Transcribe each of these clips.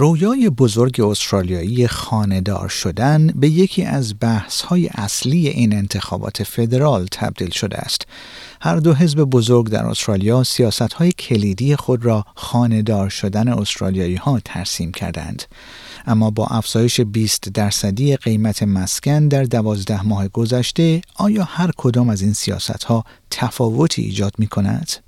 رویای بزرگ استرالیایی خانهدار شدن به یکی از بحث های اصلی این انتخابات فدرال تبدیل شده است. هر دو حزب بزرگ در استرالیا سیاست های کلیدی خود را خانهدار شدن استرالیایی ها ترسیم کردند. اما با افزایش 20 درصدی قیمت مسکن در دوازده ماه گذشته آیا هر کدام از این سیاست ها تفاوتی ایجاد می کند؟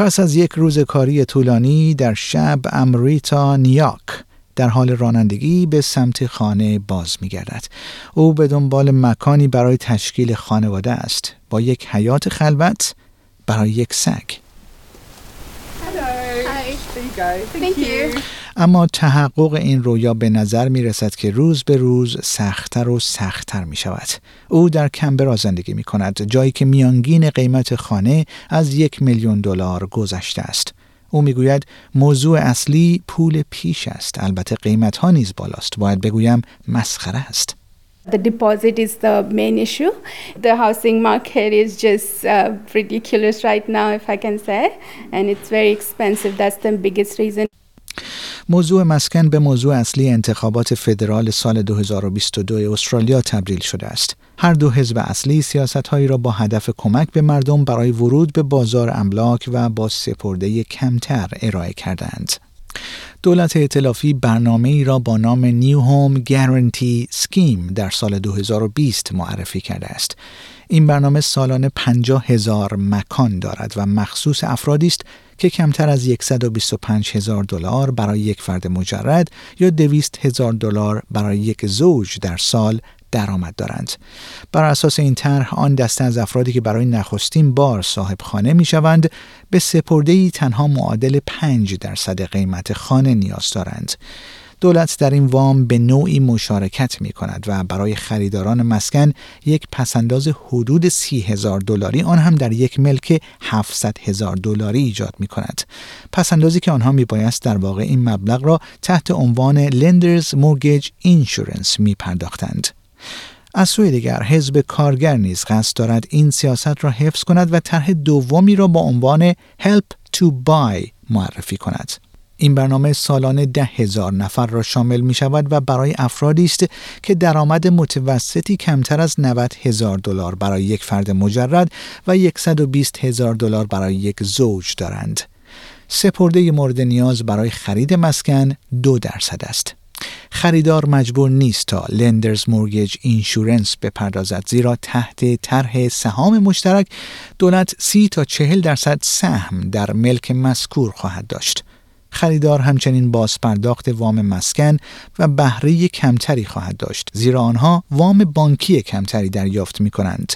پس از یک روز کاری طولانی در شب امریتا نیاک در حال رانندگی به سمت خانه باز می گردد. او به دنبال مکانی برای تشکیل خانواده است. با یک حیات خلوت برای یک سگ. اما تحقق این رویا به نظر می رسد که روز به روز سختتر و سختتر می شود. او در کمبرا زندگی می کند جایی که میانگین قیمت خانه از یک میلیون دلار گذشته است. او می‌گوید موضوع اصلی پول پیش است البته قیمت ها نیز بالاست باید بگویم مسخره است The deposit is the main issue. The housing market is just uh, ridiculous right now, if I can say, and it's very expensive. That's the biggest reason. موضوع مسکن به موضوع اصلی انتخابات فدرال سال 2022 استرالیا تبدیل شده است. هر دو حزب اصلی سیاست هایی را با هدف کمک به مردم برای ورود به بازار املاک و با سپرده کمتر ارائه کردند. دولت ائتلافی برنامه ای را با نام نیو هوم گارنتی سکیم در سال 2020 معرفی کرده است. این برنامه سالانه 50 هزار مکان دارد و مخصوص افرادی است که کمتر از 125 هزار دلار برای یک فرد مجرد یا 200 هزار دلار برای یک زوج در سال درآمد دارند. بر اساس این طرح آن دسته از افرادی که برای نخستین بار صاحب خانه می شوند به سپرده تنها معادل 5 درصد قیمت خانه نیاز دارند. دولت در این وام به نوعی مشارکت می کند و برای خریداران مسکن یک پسنداز حدود سی هزار دلاری آن هم در یک ملک 700 هزار دلاری ایجاد می کند. پسندازی که آنها می بایست در واقع این مبلغ را تحت عنوان Lenders Mortgage Insurance می پرداختند. از سوی دیگر حزب کارگر نیز قصد دارد این سیاست را حفظ کند و طرح دومی را با عنوان Help to Buy معرفی کند. این برنامه سالانه ده هزار نفر را شامل می شود و برای افرادی است که درآمد متوسطی کمتر از 90 هزار دلار برای یک فرد مجرد و 120 هزار دلار برای یک زوج دارند. سپرده مورد نیاز برای خرید مسکن دو درصد است. خریدار مجبور نیست تا لندرز مورگیج اینشورنس بپردازد زیرا تحت طرح سهام مشترک دولت سی تا چهل درصد سهم در ملک مذکور خواهد داشت. خریدار همچنین بازپرداخت وام مسکن و بهره کمتری خواهد داشت زیرا آنها وام بانکی کمتری دریافت می کنند.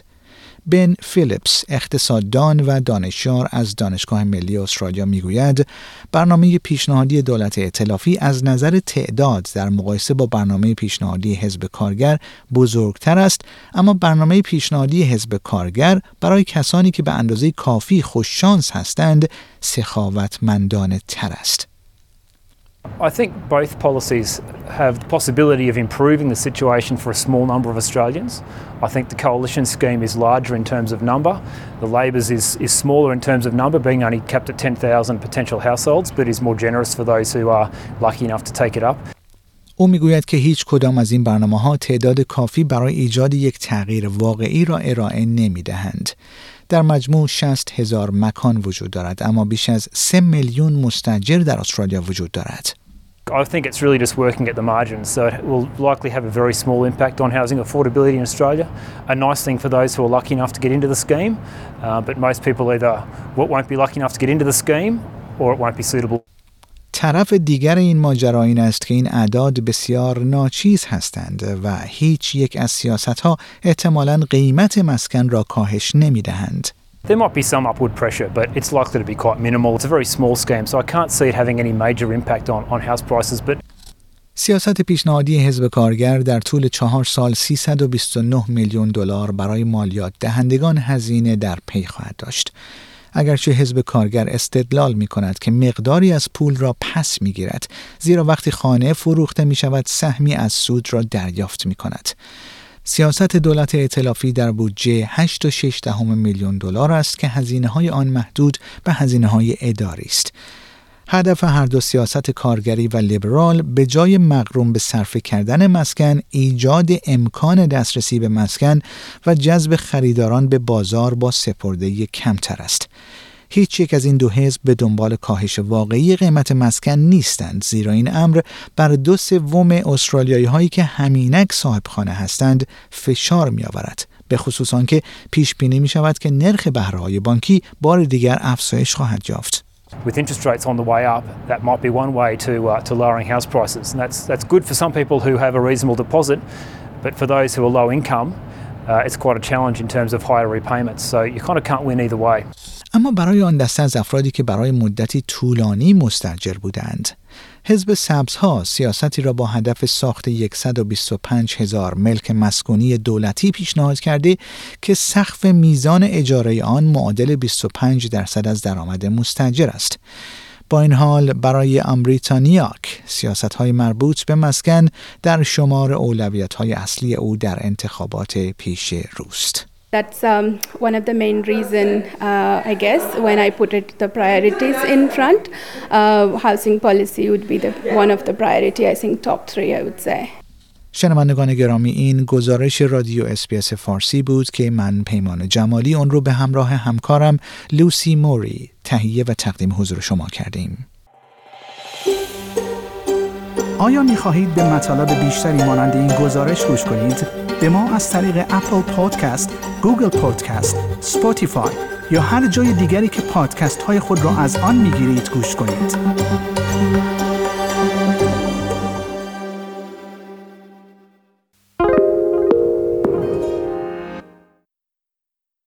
بن فیلیپس اقتصاددان و دانشیار از دانشگاه ملی استرالیا می‌گوید برنامه پیشنهادی دولت ائتلافی از نظر تعداد در مقایسه با برنامه پیشنهادی حزب کارگر بزرگتر است اما برنامه پیشنهادی حزب کارگر برای کسانی که به اندازه کافی خوششانس هستند سخاوتمندانه تر است. I think both policies have the possibility of improving the situation for a small number of Australians. I think the coalition scheme is larger in terms of number. The Labor's is, is smaller in terms of number, being only capped at 10,000 potential households, but is more generous for those who are lucky enough to take it up. او می‌گوید که هیچ کدام از این برنامه ها تعداد کافی برای ایجاد یک تغییر واقعی را ارائه نمی دهند. در مجموع 60 هزار مکان وجود دارد اما بیش از 3 میلیون مستجر در استرالیا وجود دارد. I think it's really just working at the margins, so it will likely have a very small impact on housing affordability in Australia. A nice thing for those who are lucky enough to get into the scheme, uh, but most people either won't be lucky enough to get into the scheme or it won't be suitable. طرف دیگر این ماجرا این است که این اعداد بسیار ناچیز هستند و هیچ یک از سیاست ها احتمالا قیمت مسکن را کاهش نمی دهند. There might be some upward pressure, but it's likely to be quite minimal. It's a very small scheme, so I can't see it having any major impact on, on house prices. But سیاست پیشنهادی حزب کارگر در طول چهار سال 329 میلیون دلار برای مالیات دهندگان هزینه در پی خواهد داشت. اگرچه حزب کارگر استدلال می کند که مقداری از پول را پس می گیرد زیرا وقتی خانه فروخته می شود سهمی از سود را دریافت می کند. سیاست دولت ائتلافی در بودجه 8.6 دهم میلیون دلار است که هزینه های آن محدود به هزینه های اداری است. هدف هر دو سیاست کارگری و لیبرال به جای مقروم به صرف کردن مسکن ایجاد امکان دسترسی به مسکن و جذب خریداران به بازار با سپرده کمتر است. هیچ یک از این دو حزب به دنبال کاهش واقعی قیمت مسکن نیستند زیرا این امر بر دو سوم استرالیایی هایی که همینک صاحب خانه هستند فشار می آورد به خصوص آنکه پیش بینی می شود که نرخ بهره بانکی بار دیگر افزایش خواهد یافت with interest rates on the way up, that might be one way to, uh, to lowering house prices. And that's, that's good for some people who have a reasonable deposit, but for those who are low income, uh, it's quite a challenge in terms of higher repayments. So you kind of can't win either way. اما برای آن دسته از افرادی که برای مدتی طولانی مستجر بودند حزب سبزها سیاستی را با هدف ساخت 125 هزار ملک مسکونی دولتی پیشنهاد کرده که سقف میزان اجاره آن معادل 25 درصد از درآمد مستجر است. با این حال برای امریتانیاک سیاست های مربوط به مسکن در شمار اولویت های اصلی او در انتخابات پیش روست. That's um, one of the main reason, uh, I guess, when I put it the priorities in front. Uh, housing policy would be the one of the priority. I think top three, I would say. شنوندگان گرامی این گزارش رادیو SBS فارسی بود که من پیمان جمالی اون رو به همراه همکارم لوسی موری تهیه و تقدیم حضور شما کردیم. آیا می خواهید به مطالب بیشتری مانند این گزارش گوش کنید؟ به ما از طریق Apple Podcast، Google Podcast، Spotify یا هر جای دیگری که پادکست های خود را از آن می گیرید گوش کنید.